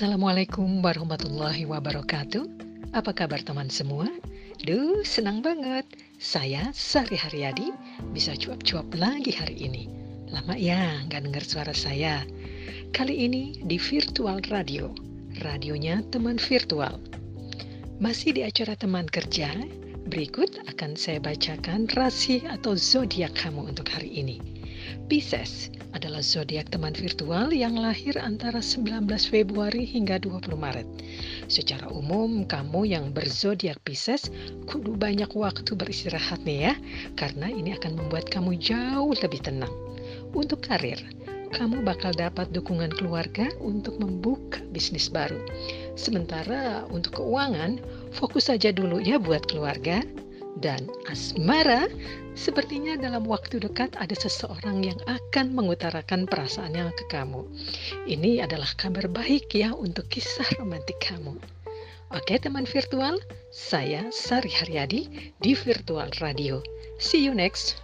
Assalamualaikum warahmatullahi wabarakatuh. Apa kabar teman semua? Duh, senang banget. Saya Sari Haryadi bisa cuap-cuap lagi hari ini. Lama ya nggak dengar suara saya. Kali ini di virtual radio. Radionya teman virtual. Masih di acara teman kerja, berikut akan saya bacakan rasi atau zodiak kamu untuk hari ini. Pisces adalah zodiak teman virtual yang lahir antara 19 Februari hingga 20 Maret. Secara umum, kamu yang berzodiak Pisces kudu banyak waktu beristirahat nih ya, karena ini akan membuat kamu jauh lebih tenang. Untuk karir, kamu bakal dapat dukungan keluarga untuk membuka bisnis baru. Sementara untuk keuangan, fokus saja dulu ya buat keluarga dan asmara, sepertinya dalam waktu dekat ada seseorang yang akan mengutarakan perasaannya ke kamu. Ini adalah kabar baik ya untuk kisah romantik kamu. Oke teman virtual, saya Sari Haryadi di Virtual Radio. See you next.